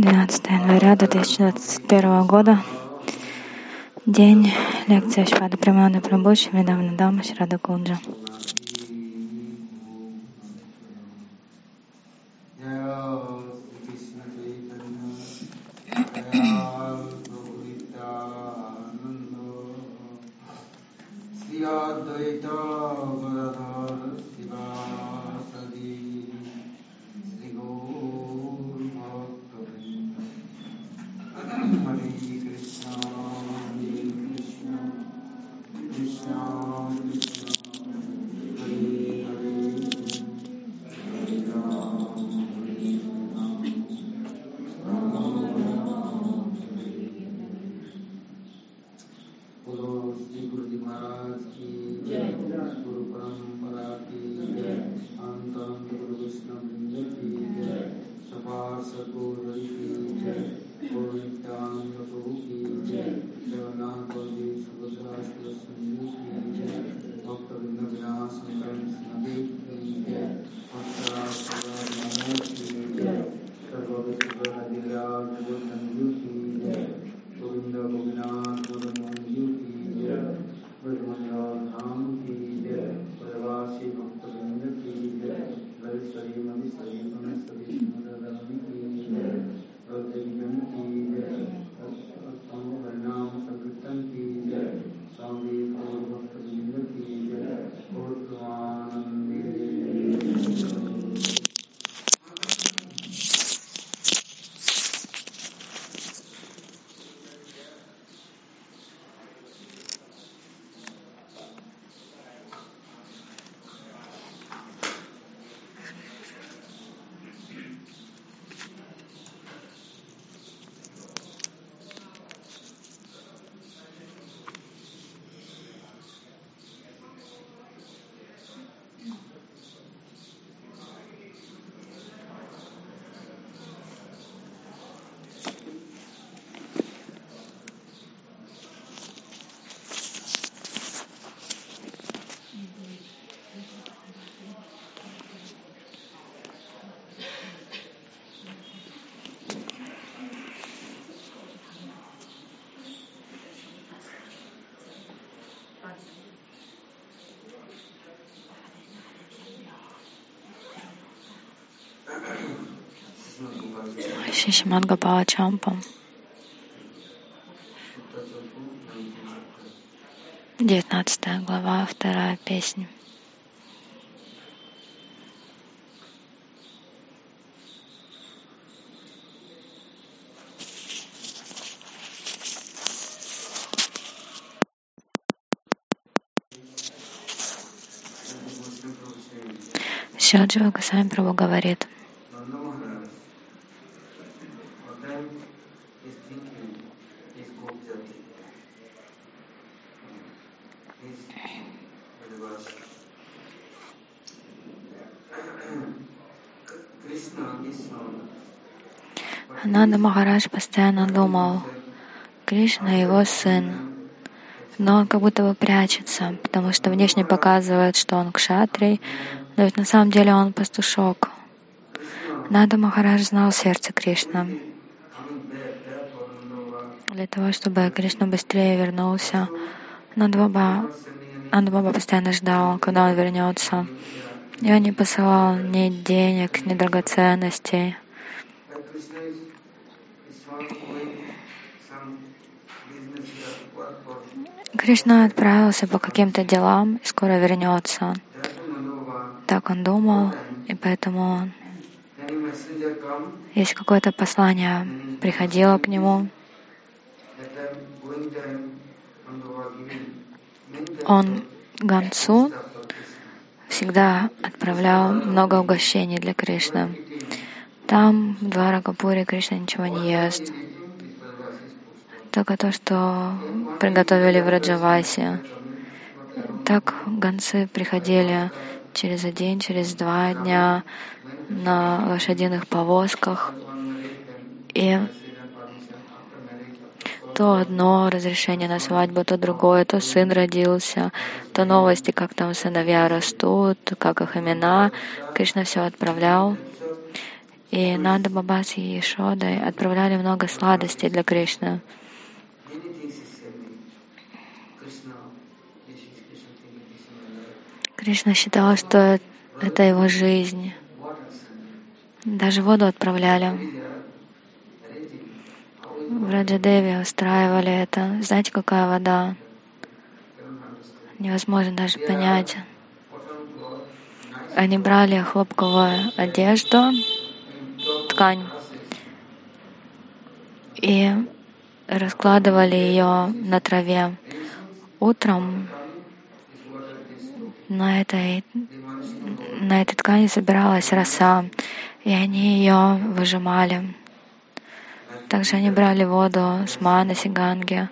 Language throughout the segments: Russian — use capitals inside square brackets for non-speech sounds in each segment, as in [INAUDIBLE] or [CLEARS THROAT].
12 января 2021 года. День лекции Шпада Прамана Прабhu Шимидавна Дама Шрада Кунджа. Шишиман Гопала Чампам. Девятнадцатая глава, вторая песня. Шилджива Госвами Прабhu говорит, Нанда Махарадж постоянно думал, Кришна его сын, но он как будто бы прячется, потому что внешне показывает, что он кшатрий, но ведь на самом деле он пастушок. Нанда Махарадж знал сердце Кришны. Для того, чтобы Кришна быстрее вернулся, Нандбаба, Нандбаба постоянно ждал, когда он вернется. Он не посылал ни денег, ни драгоценностей. Кришна отправился по каким-то делам и скоро вернется. Так он думал, и поэтому если какое-то послание приходило к нему, он Гансу всегда отправлял много угощений для Кришны. Там, в Дваракапуре, Кришна ничего не ест. Только то, что приготовили в Раджавасе. Так гонцы приходили через один, через два дня на лошадиных повозках. И то одно разрешение на свадьбу, то другое, то сын родился, то новости, как там сыновья растут, как их имена. Кришна все отправлял. И Нанда Баба с Ешодой отправляли много сладостей для Кришны. Кришна считал, что это его жизнь. Даже воду отправляли. В Раджадеве устраивали это. Знаете, какая вода? Невозможно даже понять. Они брали хлопковую одежду, ткань, и раскладывали ее на траве. Утром на этой, на этой ткани собиралась роса, и они ее выжимали. Также они брали воду с Манаси, Ганги,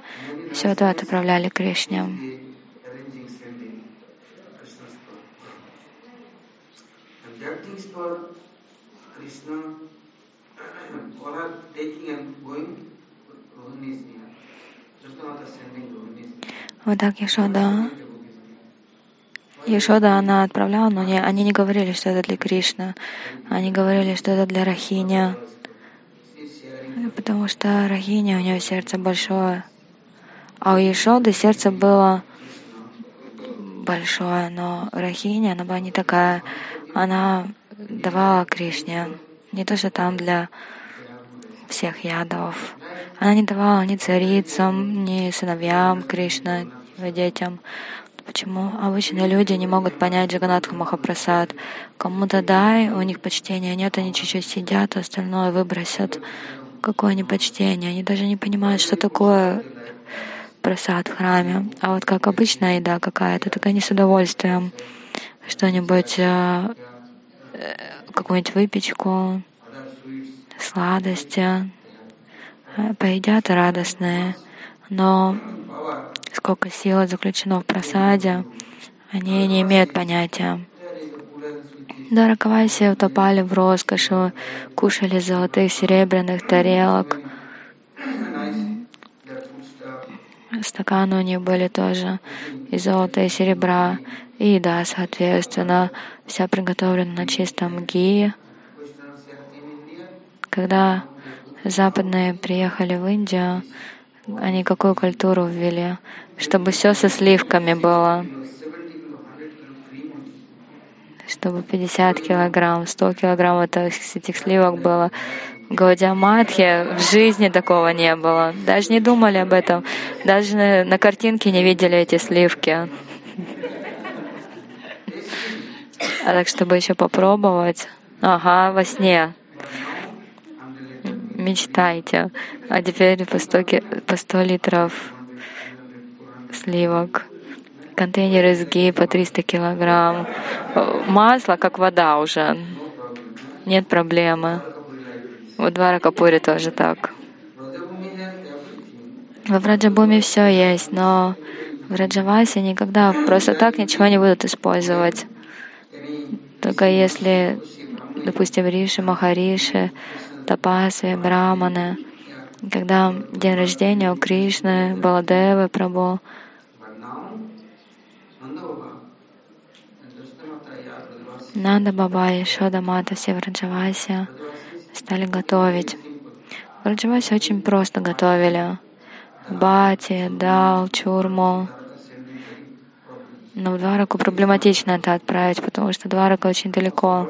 все это отправляли Кришне. Вот так Ешода Ешода она отправляла, но не, они не говорили, что это для Кришны. Они говорили, что это для Рахиня. Потому что Рахиня, у нее сердце большое. А у Ешоды сердце было большое, но Рахиня, она была не такая. Она давала Кришне. Не то, что там для всех ядов. Она не давала ни царицам, ни сыновьям Кришна, ни детям. Почему обычные люди не могут понять Джаганатху Махапрасад? Кому-то дай, у них почтения нет, они чуть-чуть сидят, а остальное выбросят. Какое они почтение? Они даже не понимают, что такое просад в храме. А вот как обычная еда какая-то, так они с удовольствием что-нибудь, э, э, какую-нибудь выпечку, сладости, э, поедят радостные. Но сколько силы заключено в просаде, они не имеют понятия. Даракаваси утопали в роскоши, кушали золотых, серебряных тарелок. Стаканы у них были тоже из золота и серебра. И еда, соответственно, вся приготовлена на чистом ги. Когда западные приехали в Индию, они какую культуру ввели? Чтобы все со сливками было. Чтобы 50 килограмм, 100 килограмм этих сливок было. В Гаудиаматхе в жизни такого не было. Даже не думали об этом. Даже на, на картинке не видели эти сливки. А так, чтобы еще попробовать. Ага, во сне мечтайте. А теперь по 100, по 100 литров сливок. Контейнеры с гей по 300 килограмм. Масло, как вода уже. Нет проблемы. В Дваракапуре тоже так. В Раджабуме все есть, но в Раджавасе никогда просто так ничего не будут использовать. Только если, допустим, Риши, Махариши тапасы, браманы. Когда день рождения у Кришны, Баладевы, Прабhu, Нанда Баба и Шода Мата все в Раджавасе стали готовить. В Раджавасе очень просто готовили. Бати, дал, чурму. Но в Двараку проблематично это отправить, потому что Дварака очень далеко.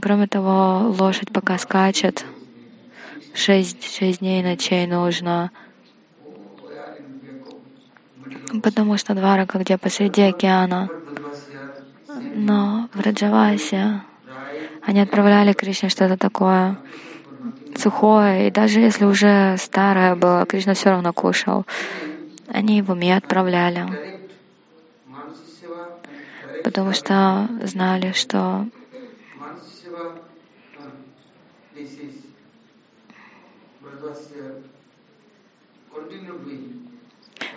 Кроме того, лошадь пока скачет, шесть, шесть дней ночей нужно, потому что Дварака где посреди океана. Но в Раджавасе они отправляли Кришне что-то такое сухое, и даже если уже старое было, Кришна все равно кушал. Они в уме отправляли, потому что знали, что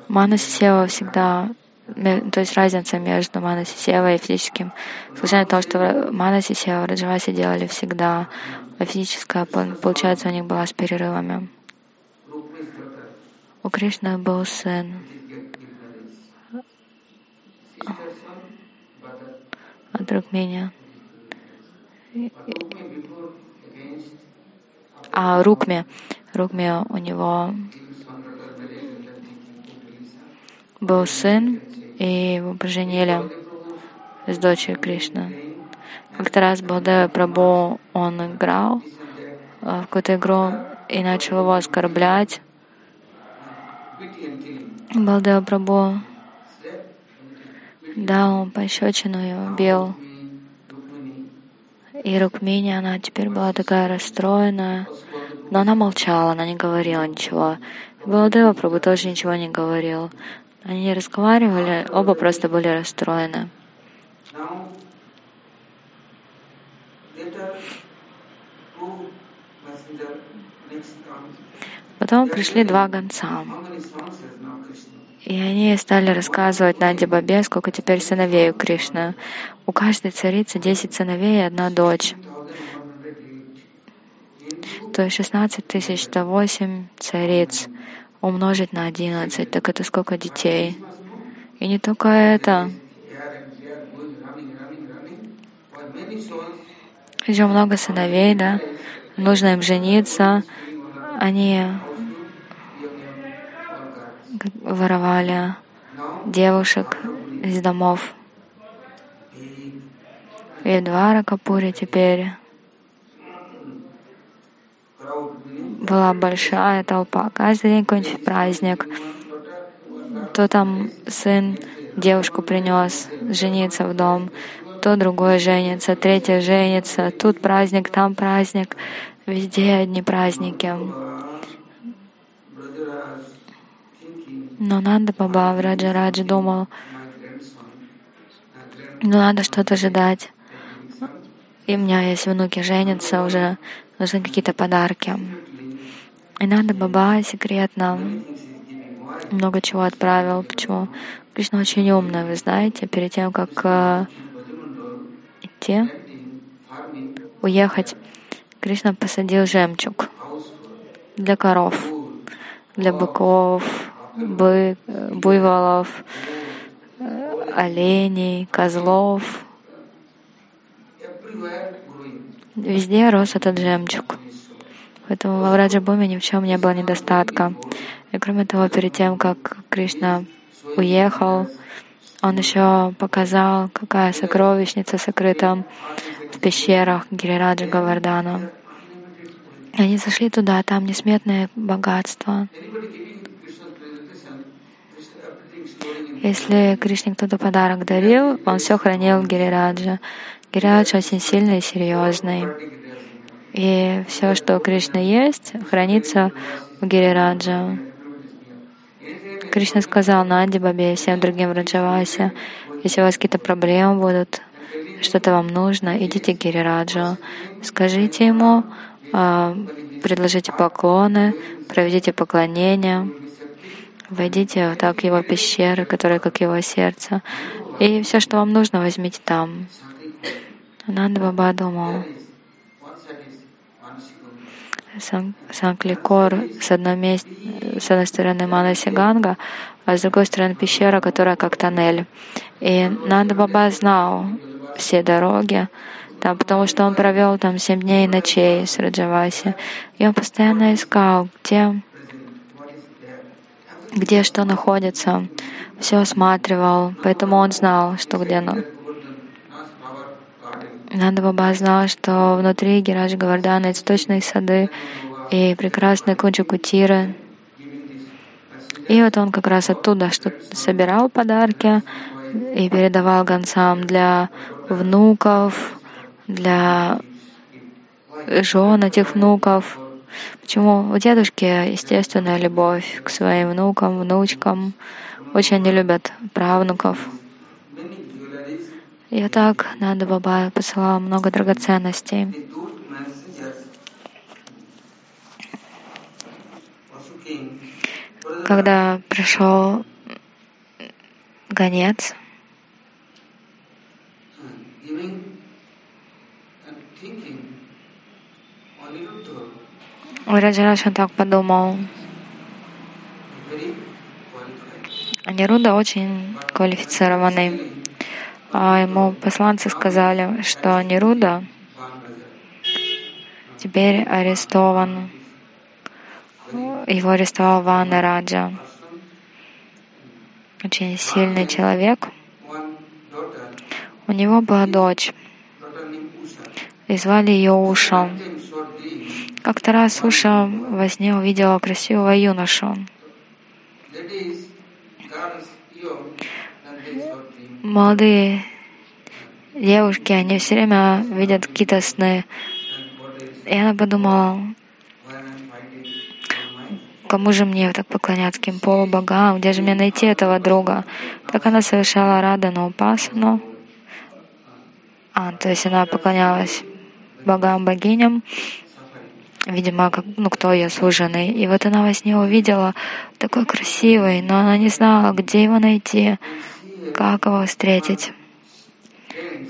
Манаси Сева всегда, то есть разница между Манаси Сева и физическим. Случайно то, что Манаси Сева и Раджаваси делали всегда, а физическое, получается, у них была с перерывами. У Кришны был сын. От Рукмини. А Рукме, Рукме у него был сын, и его поженили с дочерью Кришны. Как-то раз Балдева Прабу, он играл в какую-то игру и начал его оскорблять. Балдева Прабу дал пощечину и убил. И Рукмини, она теперь была такая расстроенная, но она молчала, она не говорила ничего. Балдева Прабу тоже ничего не говорил. Они разговаривали, оба просто были расстроены. Потом пришли два гонца. И они стали рассказывать Наде Бабе, сколько теперь сыновей у Кришны. У каждой царицы 10 сыновей и одна дочь. То есть 16 тысяч, это 8 цариц умножить на 11, так это сколько детей? И не только это. Еще много сыновей, да, нужно им жениться. Они воровали девушек из домов. И в Дваракапуре теперь была большая толпа. Каждый день какой-нибудь праздник. То там сын девушку принес жениться в дом, то другой женится, третий женится, тут праздник, там праздник, везде одни праздники. Но надо Баба Раджа Раджа думал, ну надо что-то ожидать. И у меня есть внуки женятся, уже нужны какие-то подарки. И надо Баба секретно много чего отправил. Почему? Кришна очень умный, вы знаете. Перед тем, как э, идти, уехать, Кришна посадил жемчуг для коров, для быков, бы, буйволов, э, оленей, козлов. Везде рос этот жемчуг. Поэтому во Враджабуме ни в чем не было недостатка. И кроме того, перед тем, как Кришна уехал, он еще показал, какая сокровищница сокрыта в пещерах Гирираджа Гавардана. Они зашли туда, там несметное богатство. Если Кришне кто-то подарок дарил, он все хранил Гирираджа. Гирирадж очень сильный и серьезный. И все, что у Кришны есть, хранится у Гирираджа. Кришна сказал Нанди Бабе и всем другим Раджавасе, если у вас какие-то проблемы будут, что-то вам нужно, идите к Гирираджу, скажите ему, а, предложите поклоны, проведите поклонение, войдите вот так в его пещеры, которые как его сердце, и все, что вам нужно, возьмите там. Нанда Баба думал, Санкликор с одной, мест, с одной стороны Манаси Ганга, а с другой стороны пещера, которая как тоннель. И Нанда Баба знал все дороги, там, потому что он провел там семь дней и ночей с Раджаваси. И он постоянно искал, где, где что находится, все осматривал, поэтому он знал, что где оно. Нанда Баба знал, что внутри Гирадж Гавардана цветочные сады и прекрасные куча кутиры. И вот он как раз оттуда что собирал подарки и передавал гонцам для внуков, для жен этих внуков. Почему? У дедушки естественная любовь к своим внукам, внучкам. Очень они любят правнуков. И так Нанда Баба посылал много драгоценностей. Когда пришел гонец, Раджараш он так подумал. Неруда очень квалифицированный. А ему посланцы сказали, что Неруда теперь арестован. Его арестовал Вана Раджа. Очень сильный человек. У него была дочь, и звали ее Уша. Как-то раз Уша во сне увидела красивого юношу. Молодые девушки, они все время видят какие-то сны. И она подумала, кому же мне так поклоняться, каким полубогам, где же мне найти этого друга? Так она совершала Радану Упасану, а, то есть она поклонялась богам, богиням, видимо, как, ну, кто ее служенный. И вот она во сне увидела такой красивый, но она не знала, где его найти, как его встретить.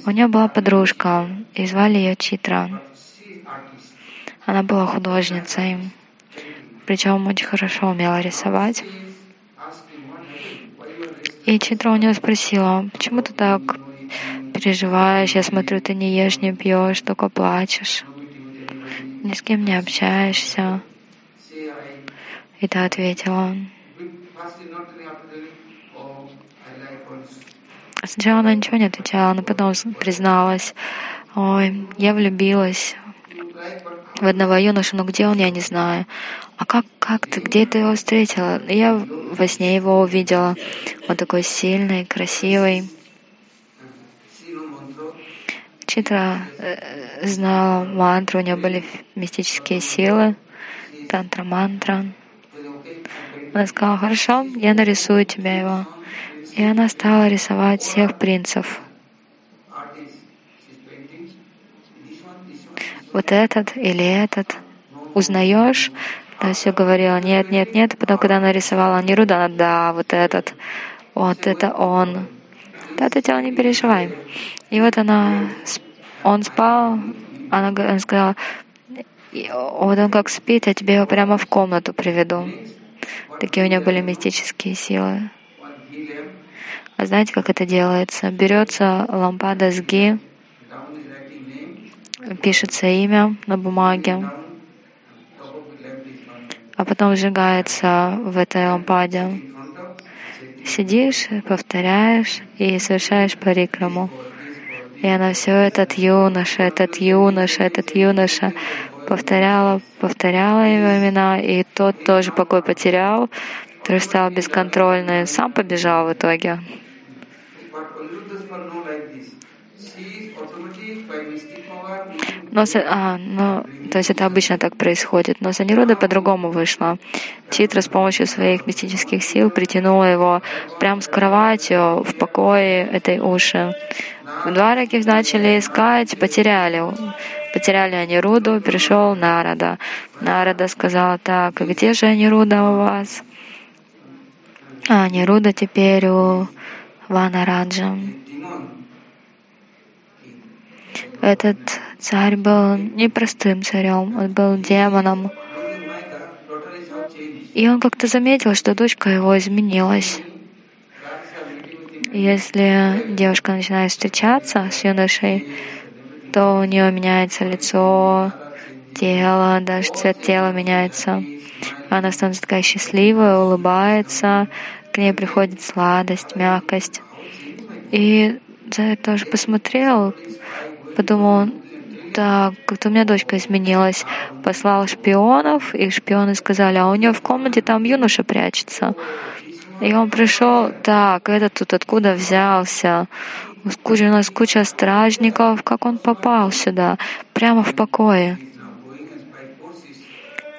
У нее была подружка, и звали ее Читра. Она была художницей, причем очень хорошо умела рисовать. И Читра у нее спросила, почему ты так переживаешь, я смотрю, ты не ешь, не пьешь, только плачешь, ни с кем не общаешься. И та ответила, Сначала она ничего не отвечала, но потом призналась, ой, я влюбилась в одного юношу, но где он, я не знаю. А как, как ты, где ты его встретила? Я во сне его увидела. Он такой сильный, красивый. Читра э, знала мантру, у нее были мистические силы, тантра-мантра. Она сказала, хорошо, я нарисую тебе его. И она стала рисовать всех принцев. Вот этот или этот. Узнаешь? Она все говорила, нет, нет, нет. Потом, когда она рисовала Неруда, она, да, вот этот. Вот это он. Да, ты тело не переживай. И вот она, он спал, она, она сказала, вот он как спит, я тебе его прямо в комнату приведу. Такие у нее были мистические силы. А знаете, как это делается? Берется лампада с ги, пишется имя на бумаге, а потом сжигается в этой лампаде. Сидишь, повторяешь и совершаешь парикраму. И она все этот юноша, этот юноша, этот юноша повторяла, повторяла его имена, и тот тоже покой потерял, который стал бесконтрольным, сам побежал в итоге. Но, а, ну, то есть это обычно так происходит. Но с Анирудой по-другому вышло. Читра с помощью своих мистических сил притянула его прямо с кроватью в покое этой уши. В Двараке начали искать, потеряли. Потеряли Анируду, пришел Нарада. Нарада сказал, так, где же Анируда у вас? А Анируда теперь у Ванараджа. Этот царь был непростым царем, он был демоном. И он как-то заметил, что дочка его изменилась. Если девушка начинает встречаться с юношей, то у нее меняется лицо, тело, даже цвет тела меняется. Она становится такая счастливая, улыбается, ней приходит сладость, мягкость. И Царь тоже посмотрел, подумал, так, как-то у меня дочка изменилась. Послал шпионов, и шпионы сказали, а у нее в комнате там юноша прячется. И он пришел, так, этот тут откуда взялся? У нас куча стражников, как он попал сюда, прямо в покое.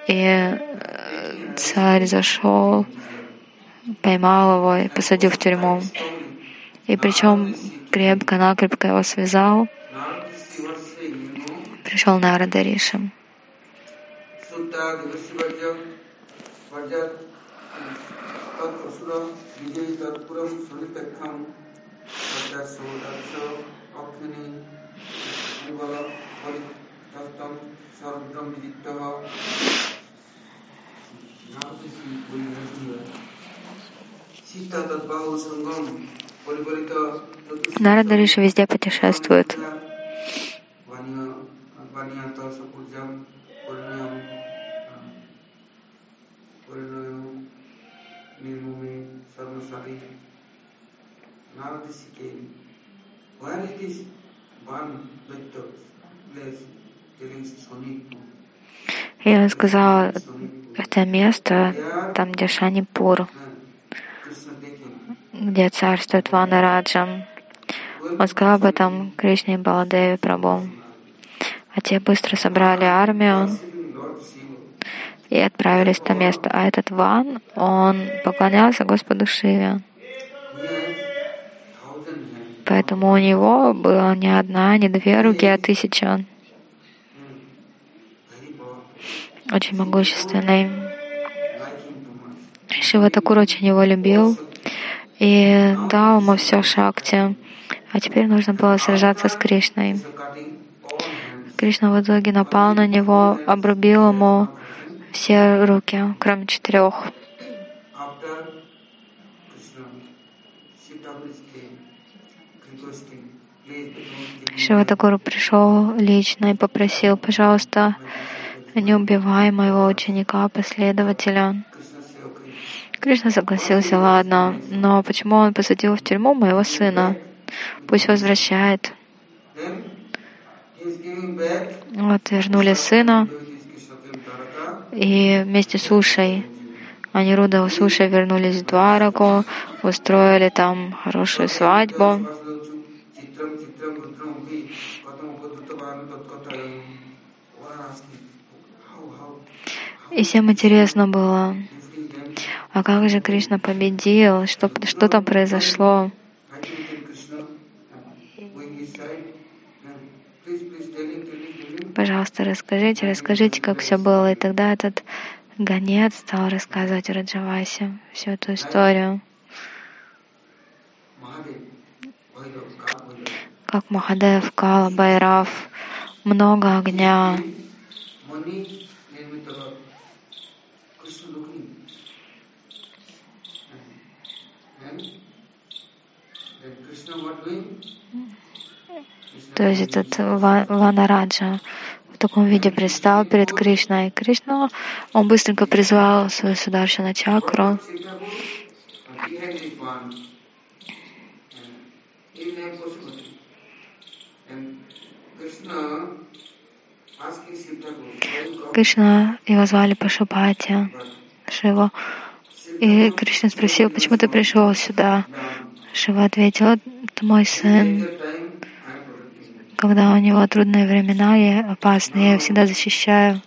И э, царь зашел, поймал его и посадил в тюрьму. И причем крепко-накрепко его связал. Пришел Нарада Риши. Тадбаху Сангам Нарада Риши везде путешествует. Я сказала, это место там, где Шанипур где царствует Вана Раджа. Он сказал об этом Кришне и Баладеве Прабу. А те быстро собрали армию и отправились то место. А этот Ван, он поклонялся Господу Шиве. Поэтому у него было не одна, не две руки, а тысяча. Очень могущественный. Шива Такур очень его любил и дал ему все шакти. А теперь нужно было сражаться с Кришной. Кришна в итоге напал на него, обрубил ему все руки, кроме четырех. Шиватакуру пришел лично и попросил, пожалуйста, не убивай моего ученика, последователя. Кришна согласился, ладно, но почему он посадил в тюрьму моего сына? Пусть возвращает. Вот, вернули сына, и вместе с Ушей, Анируда с Ушей вернулись в Двараку, устроили там хорошую свадьбу. И всем интересно было, а как же Кришна победил, что, что там произошло. Пожалуйста, расскажите, расскажите, как все было. И тогда этот гонец стал рассказывать Раджавасе всю эту историю. Как Махадев, Кала, Байрав, много огня. То есть этот Ванараджа в таком виде предстал перед Кришной. Кришна, он быстренько призвал свою сударшина чакру. Кришна, его звали Пашупати, Шива. И Кришна спросил, почему ты пришел сюда? Шива ответил, это мой сын. Когда у него трудные времена и опасные, я его всегда защищаю.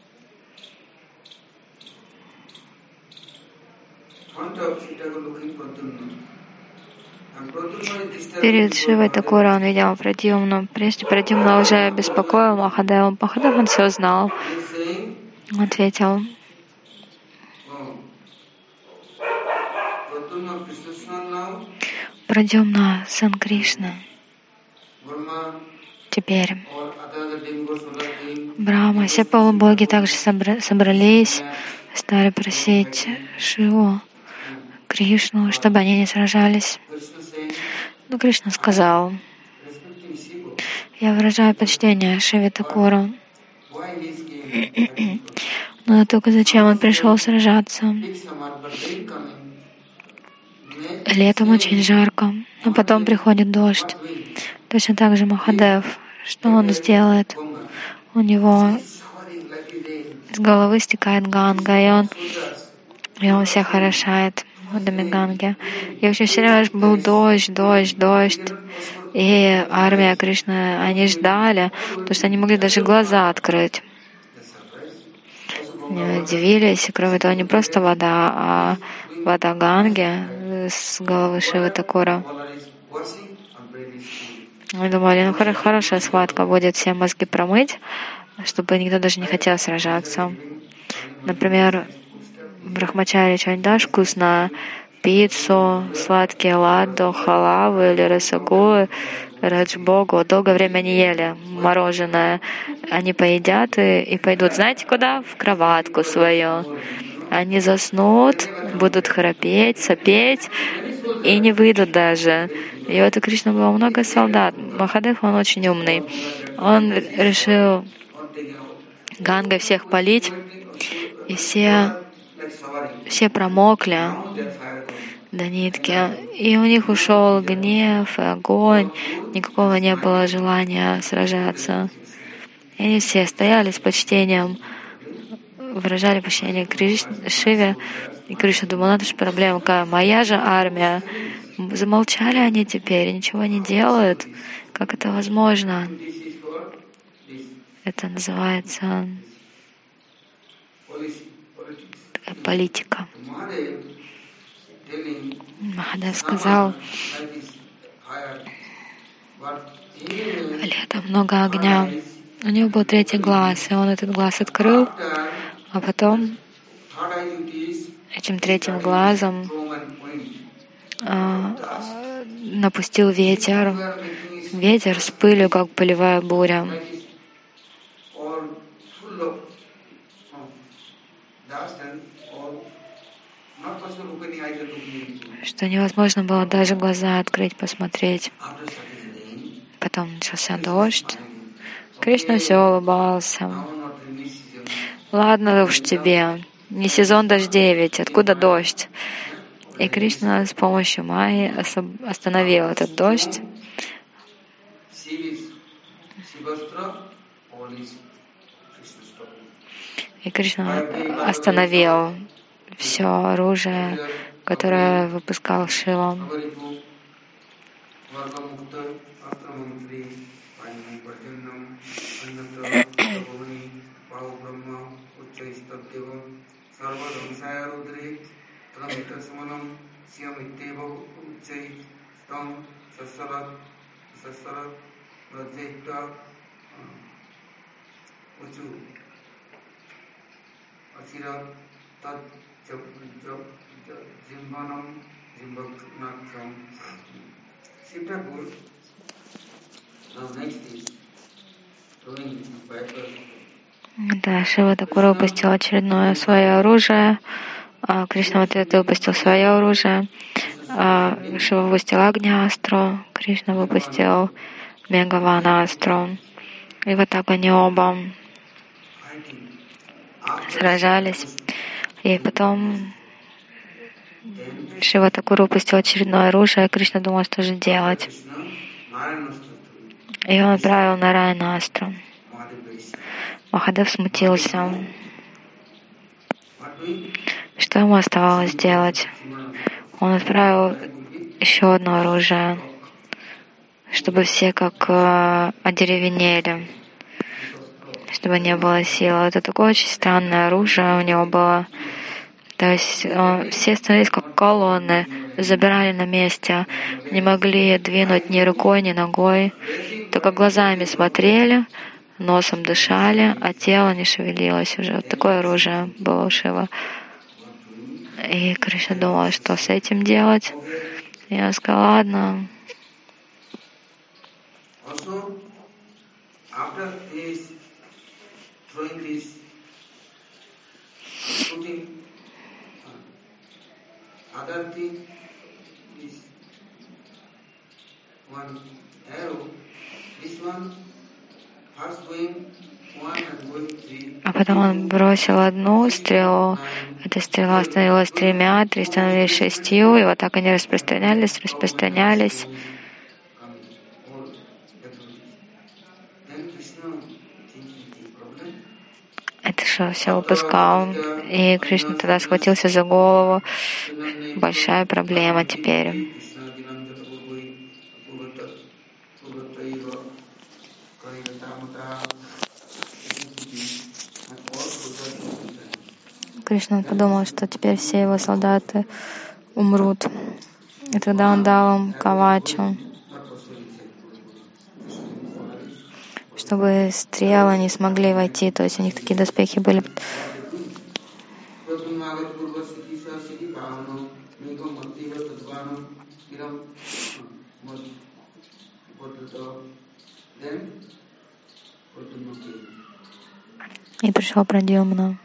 Перед Шивой Такура он видел Прадьюмну. Прежде Прадьюмна уже беспокоил Махадева. Махадев он все знал. Ответил, Прадьюмна, сын Кришны. Теперь Брахма, все полубоги также собрались, стали просить Шиву, Кришну, чтобы они не сражались. Но Кришна сказал, я выражаю почтение Шиве Такуру. Но только зачем он пришел сражаться? Летом очень жарко, но потом приходит дождь. Точно так же Махадев. Что он сделает? У него с головы стекает ганга, и он, и он всех орошает водами ганги. И вообще все время был дождь, дождь, дождь. И армия Кришны, они ждали, потому что они могли даже глаза открыть. Они удивились, и кроме того, не просто вода, а вода Ганги с головы Шивы Такура. Мы думали, ну хорошая схватка будет все мозги промыть, чтобы никто даже не хотел сражаться. Например, Брахмачари Чандаш вкусно пиццу, сладкие ладо, халавы или расагулы, раджбогу. Долгое время не ели мороженое. Они поедят и, и пойдут, знаете куда? В кроватку свою. Они заснут, будут храпеть, сопеть и не выйдут даже. И вот у Кришны было много солдат. Махадев, он очень умный. Он решил Гангой всех полить, и все, все промокли. до нитки. И у них ушел гнев огонь, никакого не было желания сражаться. И они все стояли с почтением, выражали почтение Криш... Шиве. И Кришна думал, надо же проблема какая, моя же армия. Замолчали они теперь, ничего не делают. Как это возможно? Это называется политика. Махадев сказал, летом много огня. У него был третий глаз, и он этот глаз открыл, а потом этим третьим глазом а, напустил ветер, ветер с пылью, как полевая буря. что невозможно было даже глаза открыть, посмотреть. Потом начался дождь. Кришна все улыбался. Ладно уж тебе, не сезон дождей ведь, откуда дождь? И Кришна с помощью Майи остановил этот дождь. И Кришна остановил все оружие, которое выпускал [CLEARS THROAT] पाओ ब्रह्म उच्च स्तव्यव सर्वध्वंसाय रुद्रे तमितस्मनम श्यमितेव उच्च तम ससरत ससरत रजेत ऊचु अचिर तत् जिम्बनम जिम्बनाख्यम Shiv Thakur does next is doing his papers Да, Шива Такура выпустил очередное свое оружие. А Кришна в ответ выпустил свое оружие. А Шива выпустил Агнястру, Кришна выпустил Мегаванастру. И вот так они оба сражались. И потом Шива Такура выпустил очередное оружие, и Кришна думал, что же делать. И он отправил на рай на Астру. Махадев смутился. Что ему оставалось делать? Он отправил еще одно оружие, чтобы все как э, одеревенели, чтобы не было силы. Это такое очень странное оружие у него было. То есть э, все становились как колонны, забирали на месте, не могли двинуть ни рукой, ни ногой, только глазами смотрели, носом дышали, а тело не шевелилось уже. Вот такое оружие было у Шива. И Кришна думал, что с этим делать. Я сказал, ладно. One arrow. This one going а потом он бросил одну стрелу. Эта стрела становилась тремя, три становились шестью, и вот так они распространялись, распространялись. Это что все выпускал. И Кришна тогда схватился за голову. Большая проблема теперь. Кришна подумал, что теперь все его солдаты умрут. И тогда он дал им кавачу, чтобы стрелы не смогли войти, то есть у них такие доспехи были. И пришел Прадьюмна.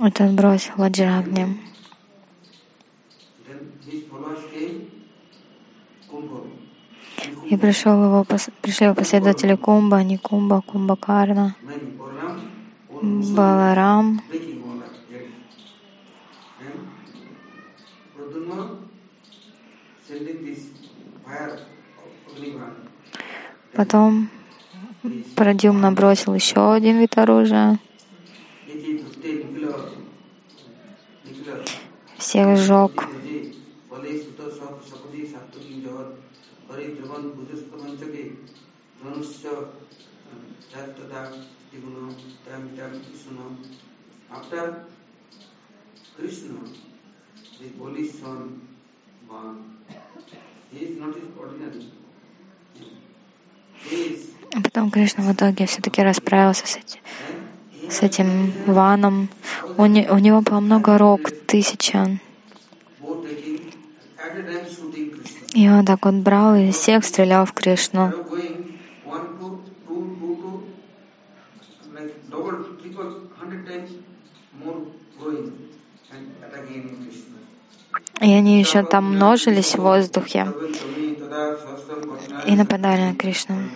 Вот он бросил Ваджрагни. И пришел его, пришли его последователи Кумба, не Кумба, Кумбакарна, Баларам, Потом Прадюм набросил еще один вид оружия. Всех сжег. Krishna, the holy son, he is not his ordinary. А потом Кришна в итоге все-таки расправился с, эти, с этим ваном. У, не, у него было много рог, тысяча. И он так вот брал и всех стрелял в Кришну. Они еще там множились в воздухе и нападали на Кришну.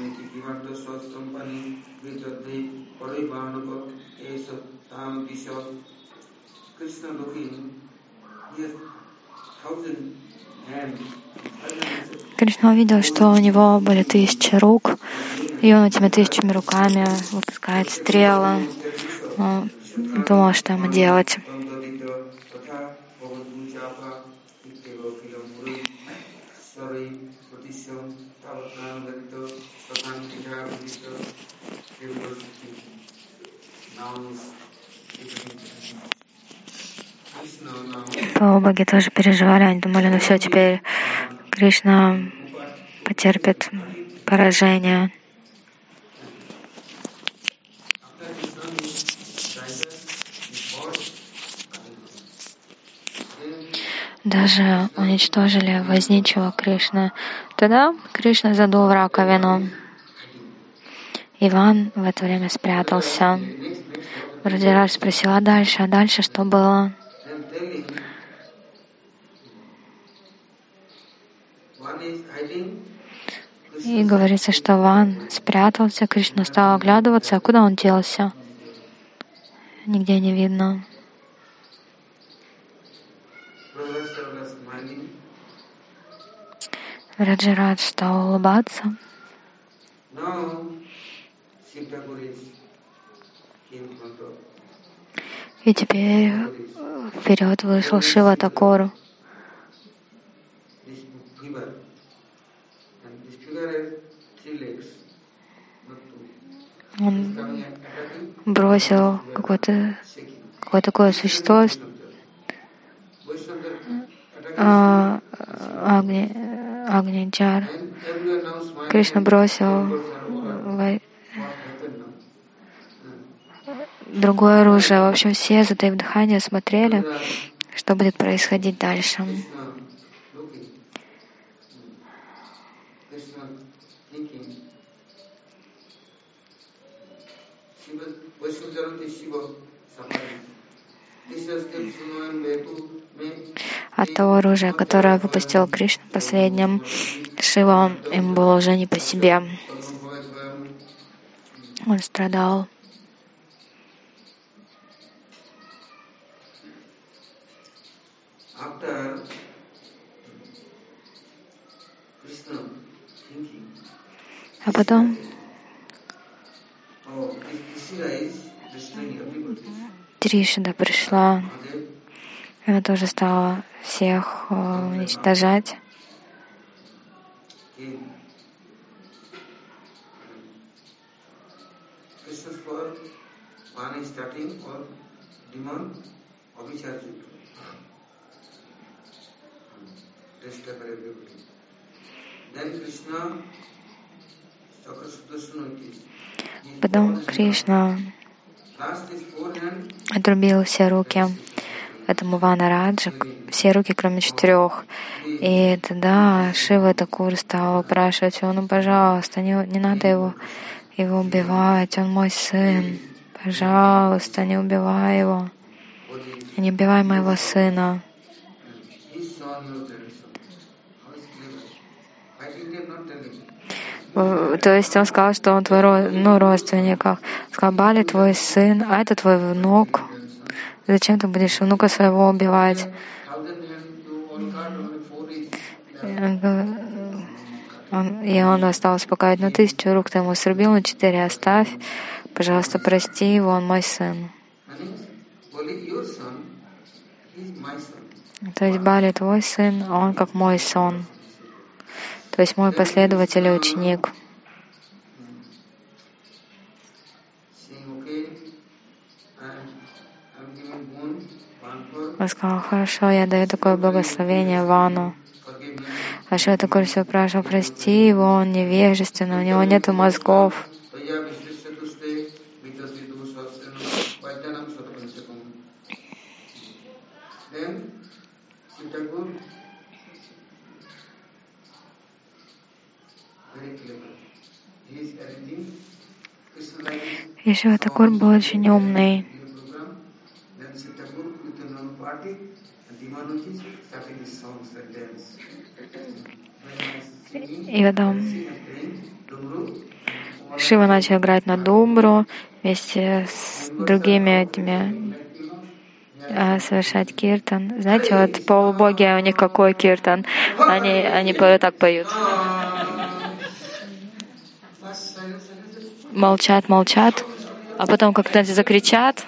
Кришна увидел, что у него были тысячи рук, и он этими тысячами руками выпускает стрелы. Он думал, что ему делать. Боги тоже переживали, они думали, ну все, теперь Кришна потерпит поражение. Даже уничтожили возничего Кришны. Тогда Кришна задул в раковину. Иван в это время спрятался. Радираж спросил, а дальше, а дальше что было? И говорится, что Ван спрятался, Кришна стал оглядываться, а куда он делся? Нигде не видно. Раджарад стал улыбаться. И теперь вперед вышел Шива Такору. Он бросил какое-то какое такое существо, а, Агни, Агниджар. Кришна бросил другое оружие. В общем, все, затаив дыхание, смотрели, что будет происходить дальше. От того оружия, которое выпустил Кришна последним, Шива, им было уже не по себе. Он страдал. А потом Тришида пришла, она тоже стала всех э, уничтожать. Потом Кришна отрубил все руки этому Ванараджа, все руки, кроме четырех. И тогда Шива Такур стал упрашивать его, ну, пожалуйста, не, не надо его, его убивать, он мой сын. Пожалуйста, не убивай его. Не убивай моего сына. То есть он сказал, что он твой ну, родственник. Сказал, Бали твой сын, а это твой внук. Зачем ты будешь внука своего убивать? Он, и он стал успокаивать, ну тысячу рук ты ему срубил, ну четыре оставь, пожалуйста, прости его, он мой сын. То есть Бали твой сын, а он как мой сон. То есть мой последователь и ученик. Он сказал, хорошо, я даю такое благословение Вану. А что такое все спрашивал, прости его, он невежественный, у него нет мозгов. Еще Такур был очень умный. И когда Шива начал играть на думбру вместе с другими этими а, совершать киртан. Знаете, вот полубоги, у них какой киртан? Они, они так поют. Молчат, молчат, а потом как-то закричат,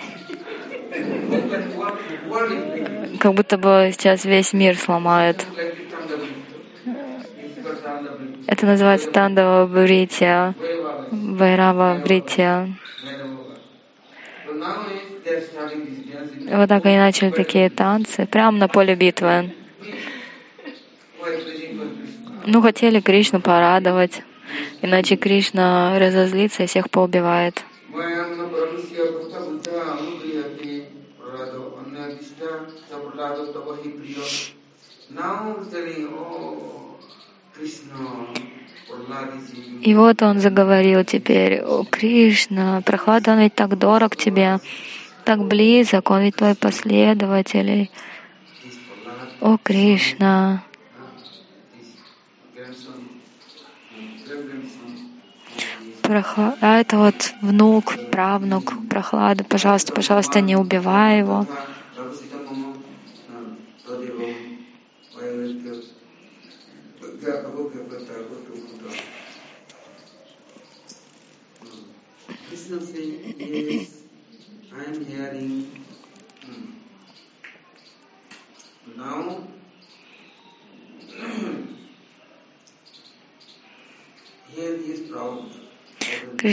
как будто бы сейчас весь мир сломают. Это называется Тандава Брития, Вайрава Брития. Вот так они начали такие танцы, прямо на поле битвы. Ну, хотели Кришну порадовать, иначе Кришна разозлится и всех поубивает. И вот он заговорил теперь, о Кришна, Прохлада, он ведь так дорог тебе, так близок, он ведь твой последователь. О Кришна, Прохла... а это вот внук, правнук Прохлада, пожалуйста, пожалуйста, не убивай его.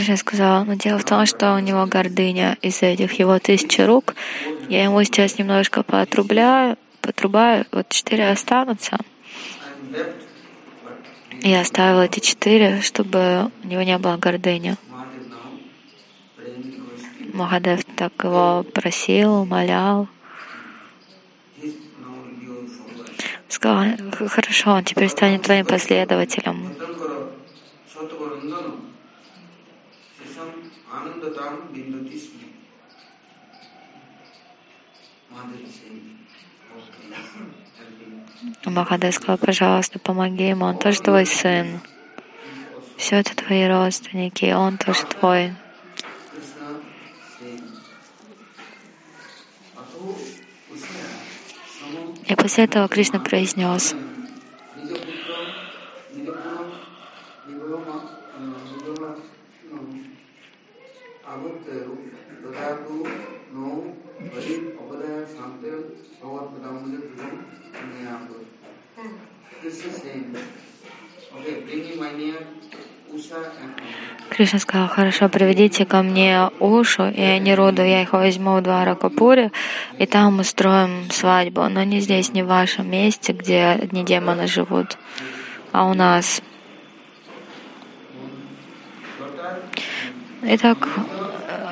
Кришна сказал, но дело в том, что у него гордыня из этих его тысячи рук. Я ему сейчас немножко поотрубляю, потрубаю, вот четыре останутся. Я оставила эти четыре, чтобы у него не было гордыни. Махадев так его просил, умолял. Сказал, хорошо, он теперь станет твоим последователем. Махадев сказал, пожалуйста, помоги ему, он тоже твой сын. Все это твои родственники, он тоже твой. И после этого Кришна произнес, Кришна сказал, хорошо, приведите ко мне Ушу и Анируду, я их возьму в два Ракапури, и там устроим свадьбу, но не здесь, не в вашем месте, где одни демоны живут, а у нас. Итак,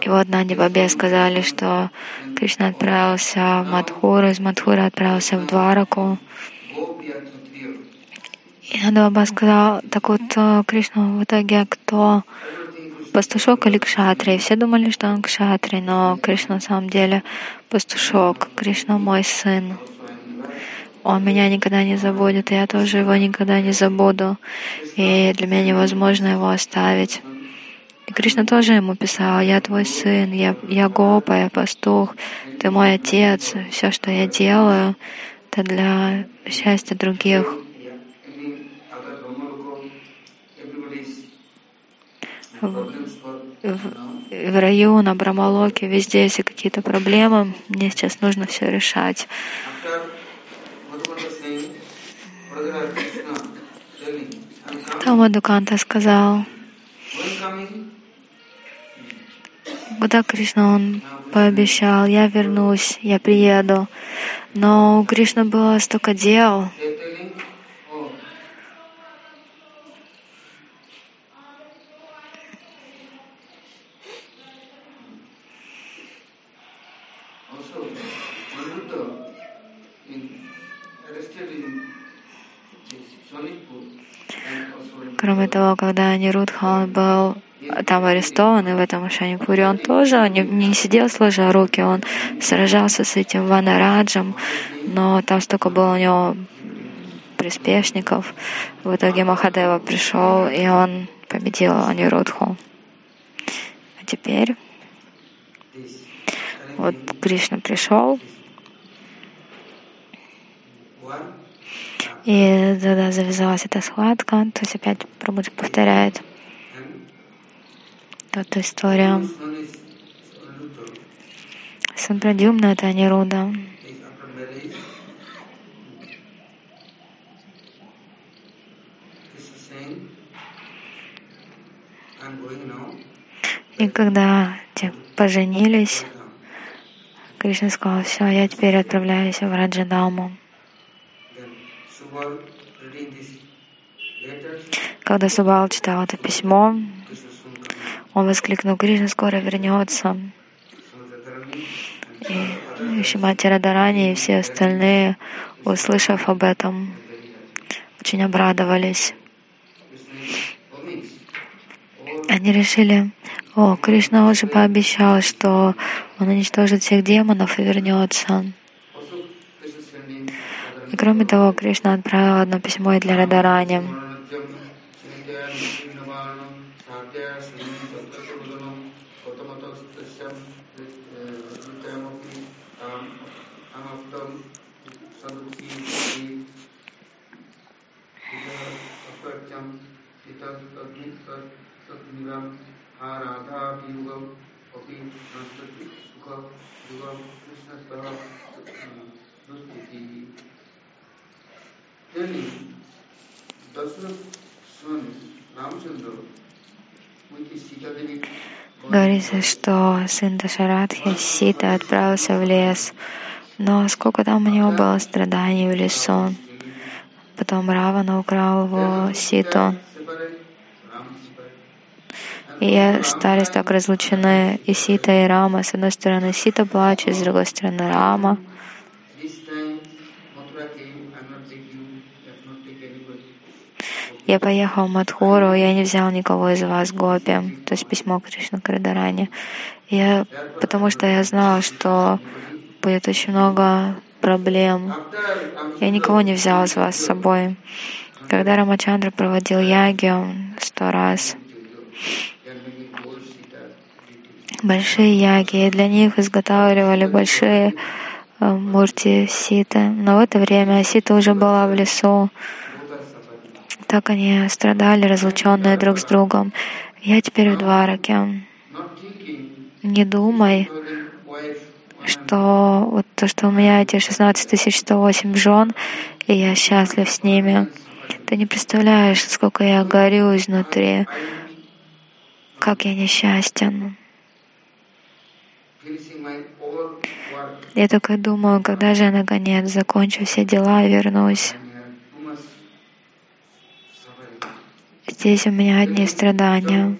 И вот Нанди Бабе сказали, что Кришна отправился в Мадхуру, из Мадхуры отправился в Двараку. И Нанда Баба сказал, так вот Кришна в итоге кто? Пастушок или кшатри? Все думали, что он кшатри, но Кришна на самом деле пастушок. Кришна мой сын. Он меня никогда не забудет, и я тоже его никогда не забуду. И для меня невозможно его оставить. И Кришна тоже ему писал, я твой сын, я, я гопа, я пастух, ты мой отец, все, что я делаю, это для счастья других. В, в, в раю, на Брамалоке, везде, если какие-то проблемы, мне сейчас нужно все решать. Там Мадуканта сказал, когда Кришна он пообещал, я вернусь, я приеду. Но у Кришны было столько дел. Кроме того, когда Нирудха был там арестован, и в этом Шанипуре он тоже не, не сидел сложа руки, он сражался с этим Ванараджем, но там столько было у него приспешников. В итоге Махадева пришел, и он победил Анирудху. А теперь вот Кришна пришел, и тогда завязалась эта схватка, то есть опять Прабхупада повторяет эту историю. Сантрадюмна — это Анируда. И когда те поженились, Кришна сказал, все, я теперь отправляюсь в Раджадаму. Когда Субал читал это письмо, он воскликнул, Кришна скоро вернется. И Шимати Радарани и все остальные, услышав об этом, очень обрадовались. Они решили, о, Кришна уже пообещал, что он уничтожит всех демонов и вернется. И кроме того, Кришна отправил одно письмо и для Радарани. Говорится, что сын Дашарадхи Сита отправился в лес, но сколько там у него было страданий в лесу. Потом Равана украл его Ситу. И остались так разлучены и Сита, и Рама. С одной стороны Сита плачет, с другой стороны Рама. Я поехал в Мадхуру, я не взял никого из вас, Гопи, то есть письмо Кришна Карадарани. Я, потому что я знал, что будет очень много проблем. Я никого не взял из вас с собой. Когда Рамачандра проводил яги сто раз, большие яги, и для них изготавливали большие э, мурти ситы. Но в это время сита уже была в лесу, так они страдали, разлученные друг с другом. Я теперь в Двараке. Не думай, что вот то, что у меня эти 16 108 жен, и я счастлив с ними. Ты не представляешь, сколько я горю изнутри. как я несчастен. Я только думаю, когда же я наконец закончу все дела и вернусь. Здесь у меня одни страдания.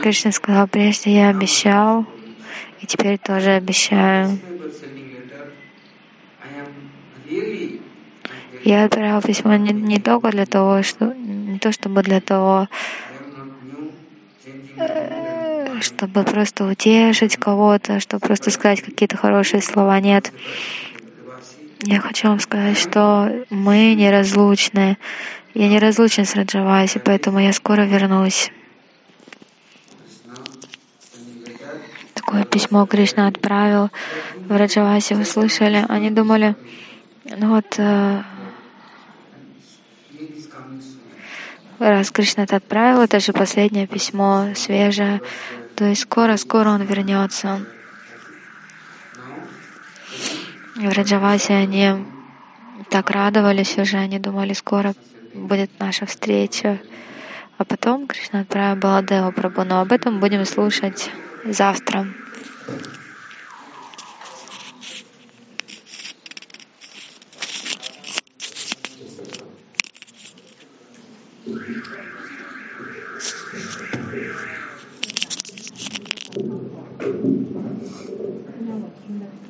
Кришна сказал, прежде я обещал, и теперь тоже обещаю. Я отправил письмо не, не только для того, что не то чтобы для того, [LAUGHS] чтобы просто утешить кого-то, чтобы просто сказать какие-то хорошие слова. Нет. Я хочу вам сказать, что мы неразлучны. Я неразлучен с Раджаваси, поэтому я скоро вернусь. Такое письмо Кришна отправил в Раджаваси, вы слышали? Они думали, ну вот, э, раз Кришна отправил, это же последнее письмо, свежее, то есть скоро-скоро он вернется. В Раджавасе они так радовались уже, они думали, скоро будет наша встреча. А потом Кришна отправил Баладева Прабhu, но об этом будем слушать завтра.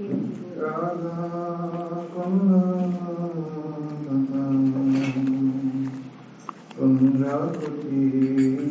Thank you.